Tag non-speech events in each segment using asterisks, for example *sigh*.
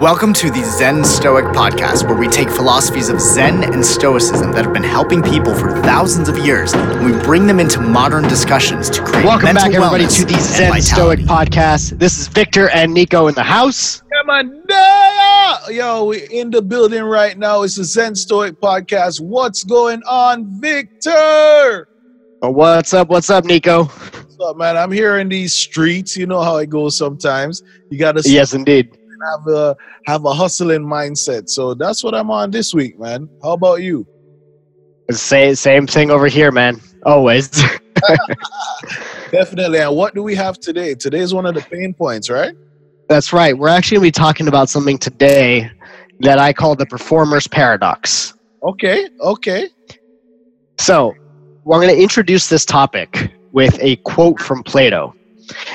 Welcome to the Zen Stoic podcast, where we take philosophies of Zen and Stoicism that have been helping people for thousands of years, and we bring them into modern discussions to create Welcome mental back, everybody, to the Zen Stoic vitality. podcast. This is Victor and Nico in the house. Come on, there! Yo, we're in the building right now. It's the Zen Stoic podcast. What's going on, Victor? Oh, What's up? What's up, Nico? What's up, man? I'm here in these streets. You know how it goes sometimes. You got to Yes, indeed. Have a have a hustling mindset. So that's what I'm on this week, man. How about you? Same, same thing over here, man. Always. *laughs* Definitely. And what do we have today? Today is one of the pain points, right? That's right. We're actually going to be talking about something today that I call the performer's paradox. Okay, okay. So, well, I'm going to introduce this topic with a quote from Plato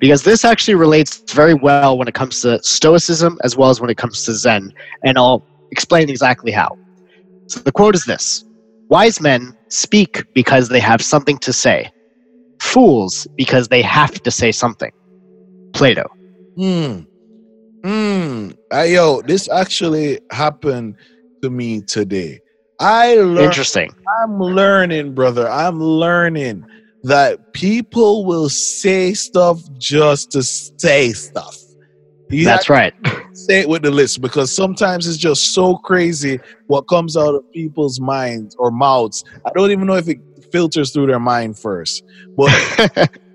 because this actually relates very well when it comes to Stoicism as well as when it comes to Zen, and I'll explain exactly how. So, the quote is this Wise men speak because they have something to say, fools because they have to say something. Plato. Hmm. Hmm. Uh, yo, this actually happened to me today. I learned Interesting. I'm learning, brother. I'm learning that people will say stuff just to say stuff. You That's right. say it with the list because sometimes it's just so crazy what comes out of people's minds or mouths. I don't even know if it filters through their mind first. But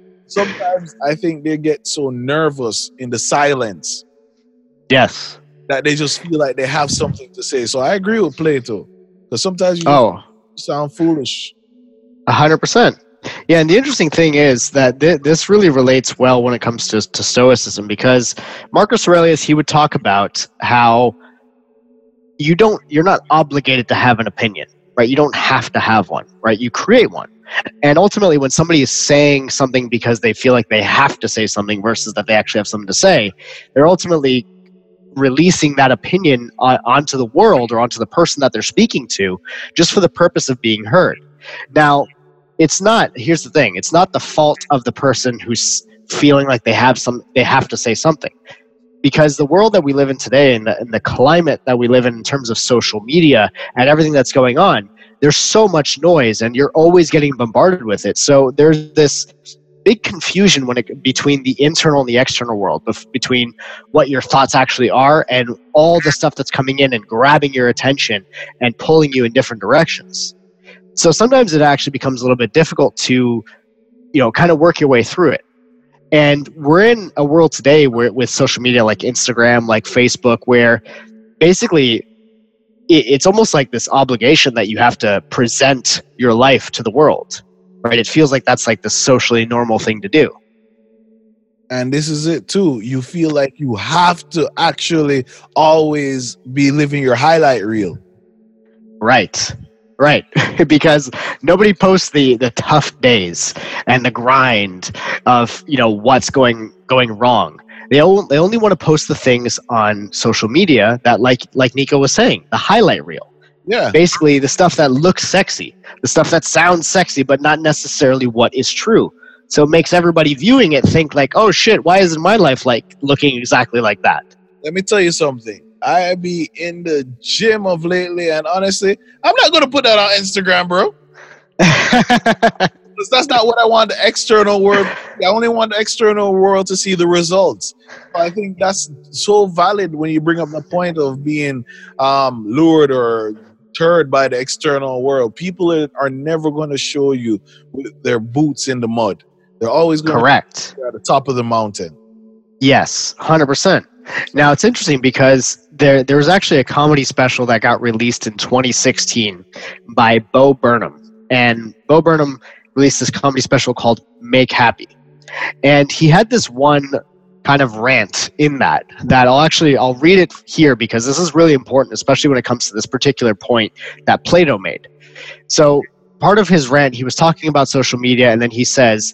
*laughs* sometimes I think they get so nervous in the silence yes. that they just feel like they have something to say. So I agree with Plato. Because sometimes you Oh, sound foolish. A hundred percent. Yeah, and the interesting thing is that th- this really relates well when it comes to, to Stoicism because Marcus Aurelius he would talk about how you don't you're not obligated to have an opinion, right? You don't have to have one, right? You create one. And ultimately, when somebody is saying something because they feel like they have to say something versus that they actually have something to say, they're ultimately releasing that opinion on, onto the world or onto the person that they're speaking to just for the purpose of being heard. Now, it's not here's the thing it's not the fault of the person who's feeling like they have some they have to say something. Because the world that we live in today and the, and the climate that we live in in terms of social media and everything that's going on there's so much noise and you're always getting bombarded with it. So there's this big confusion when it between the internal and the external world bef- between what your thoughts actually are and all the stuff that's coming in and grabbing your attention and pulling you in different directions so sometimes it actually becomes a little bit difficult to you know kind of work your way through it and we're in a world today where with social media like instagram like facebook where basically it, it's almost like this obligation that you have to present your life to the world right it feels like that's like the socially normal thing to do And this is it too. You feel like you have to actually always be living your highlight reel. Right. Right. *laughs* because nobody posts the the tough days and the grind of, you know, what's going going wrong. They only, they only want to post the things on social media that like like Nico was saying, the highlight reel. Yeah. Basically the stuff that looks sexy, the stuff that sounds sexy but not necessarily what is true. So it makes everybody viewing it think like, "Oh shit, why isn't my life like looking exactly like that?" Let me tell you something. I be in the gym of lately, and honestly, I'm not gonna put that on Instagram, bro. *laughs* that's not what I want the external world. I only want the external world to see the results. I think that's so valid when you bring up the point of being um, lured or deterred by the external world. People are, are never going to show you with their boots in the mud. They're always going Correct. to at the top of the mountain. Yes, hundred percent. Now it's interesting because there there was actually a comedy special that got released in 2016 by Bo Burnham, and Bo Burnham released this comedy special called "Make Happy," and he had this one kind of rant in that that I'll actually I'll read it here because this is really important, especially when it comes to this particular point that Plato made. So part of his rant, he was talking about social media, and then he says,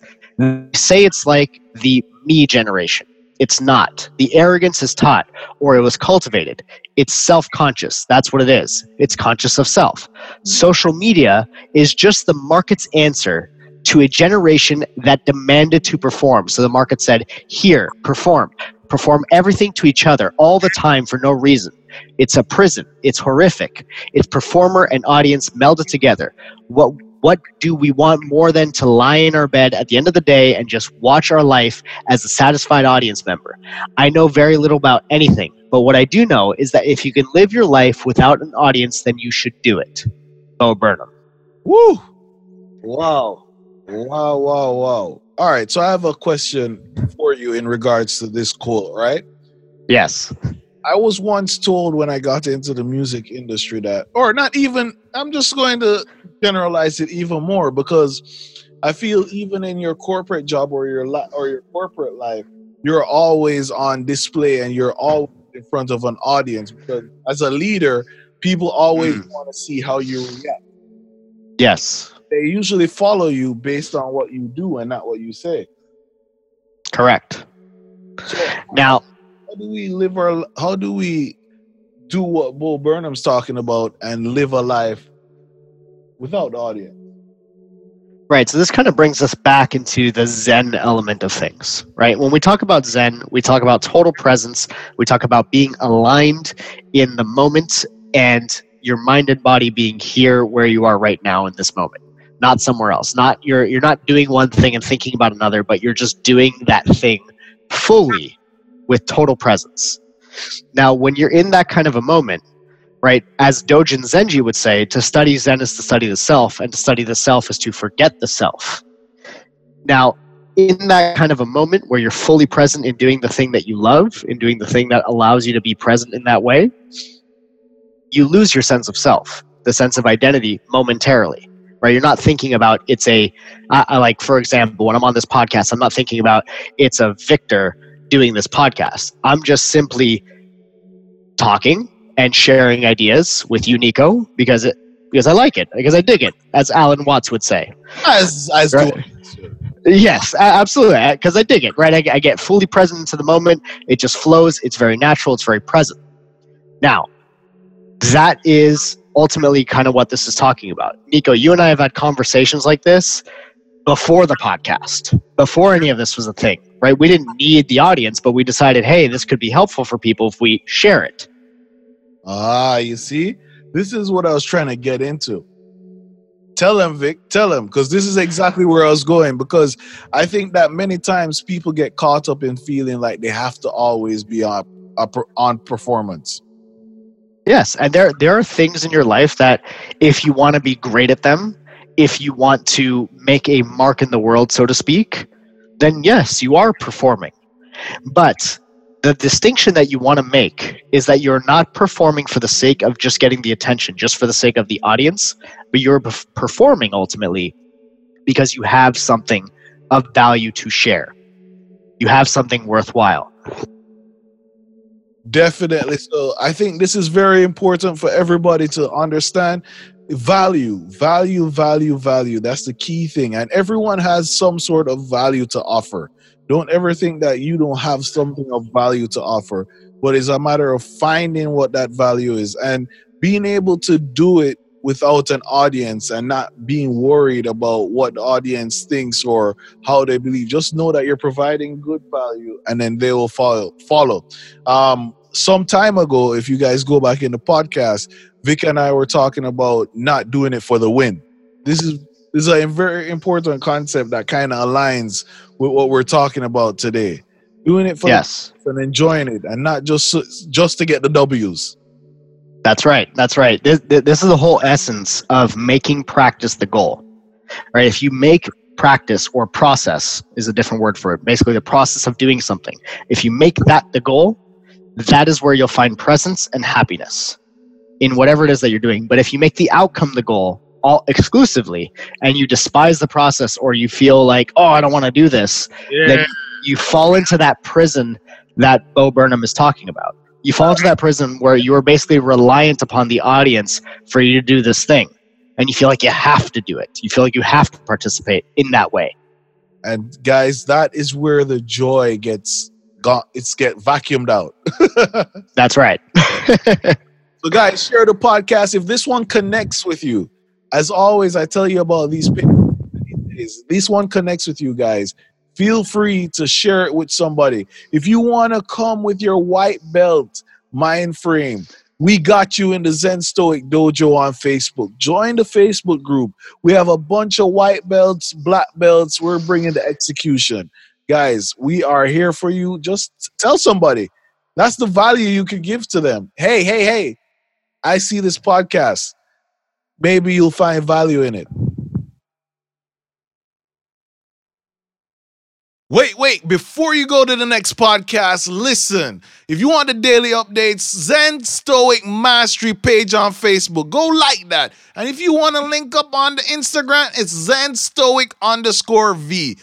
"Say it's like the me generation." It's not. The arrogance is taught or it was cultivated. It's self conscious. That's what it is. It's conscious of self. Social media is just the market's answer to a generation that demanded to perform. So the market said, Here, perform. Perform everything to each other all the time for no reason. It's a prison. It's horrific. It's performer and audience melded together. What what do we want more than to lie in our bed at the end of the day and just watch our life as a satisfied audience member? I know very little about anything, but what I do know is that if you can live your life without an audience, then you should do it. Bo Burnham. Woo! Wow. Wow, wow, wow. All right, so I have a question for you in regards to this quote, right? Yes. I was once told when I got into the music industry that, or not even, I'm just going to generalize it even more because I feel even in your corporate job or your li- or your corporate life, you're always on display and you're always in front of an audience because as a leader, people always Mm. want to see how you react. Yes. They usually follow you based on what you do and not what you say. Correct. So Now, how do we live our how do we do what Bo Burnham's talking about and live a life without the audience? Right. So this kind of brings us back into the Zen element of things, right? When we talk about Zen, we talk about total presence. We talk about being aligned in the moment and your mind and body being here where you are right now in this moment, not somewhere else. Not you're you're not doing one thing and thinking about another, but you're just doing that thing fully with total presence. Now, when you're in that kind of a moment, right? As Dogen Zenji would say, to study Zen is to study the self, and to study the self is to forget the self. Now, in that kind of a moment where you're fully present in doing the thing that you love, in doing the thing that allows you to be present in that way, you lose your sense of self, the sense of identity momentarily. Right, you're not thinking about it's a, I, I like for example, when I'm on this podcast, I'm not thinking about it's a Victor doing this podcast. I'm just simply talking and sharing ideas with you, Nico, because it because I like it, because I dig it, as Alan Watts would say. As as Right. do Yes, absolutely, because I dig it. Right, I, I get fully present into the moment. It just flows. It's very natural. It's very present. Now, that is ultimately kind of what this is talking about. Nico, you and I have had conversations like this before the podcast, before any of this was a thing. Right, we didn't need the audience, but we decided, hey, this could be helpful for people if we share it. Ah, you see, this is what I was trying to get into. Tell him, Vic. Tell him, because this is exactly where I was going. Because I think that many times people get caught up in feeling like they have to always be on on performance. Yes, and there there are things in your life that if you want to be great at them, if you want to make a mark in the world, so to speak, then yes, you are performing. But the distinction that you want to make is that you're not performing for the sake of just getting the attention, just for the sake of the audience, but you're perf- performing ultimately because you have something of value to share. You have something worthwhile. Definitely. So I think this is very important for everybody to understand. Value, value, value, value. That's the key thing. And everyone has some sort of value to offer. Don't ever think that you don't have something of value to offer, but it's a matter of finding what that value is and being able to do it without an audience and not being worried about what the audience thinks or how they believe. Just know that you're providing good value and then they will follow follow. Um some time ago, if you guys go back in the podcast, Vic and I were talking about not doing it for the win. This is this is a very important concept that kind of aligns with what we're talking about today. Doing it for Yes. the and enjoying it, and not just just to get the W's. That's right. That's right. This, this is the whole essence of making practice the goal. Right? If you make practice or process is a different word for it. Basically, the process of doing something. If you make that the goal, that is where you'll find presence and happiness in whatever it is that you're doing. But if you make the outcome the goal all exclusively and you despise the process or you feel like, oh, I don't want to do this, then you fall into that prison that Bo Burnham is talking about. You fall into that prison where you are basically reliant upon the audience for you to do this thing. And you feel like you have to do it. You feel like you have to participate in that way. And guys, that is where the joy gets got. It's get vacuumed out. *laughs* That's right. *laughs* So, guys, share the podcast. If this one connects with you, as always, I tell you about these people. This one connects with you guys. Feel free to share it with somebody. If you want to come with your white belt mind frame, we got you in the Zen Stoic Dojo on Facebook. Join the Facebook group. We have a bunch of white belts, black belts. We're bringing the execution. Guys, we are here for you. Just tell somebody. That's the value you can give to them. Hey, hey, hey, I see this podcast. Maybe you'll find value in it. Wait, wait, before you go to the next podcast, listen. If you want the daily updates, Zen Stoic Mastery page on Facebook, go like that. And if you want to link up on the Instagram, it's Zen Stoic underscore V.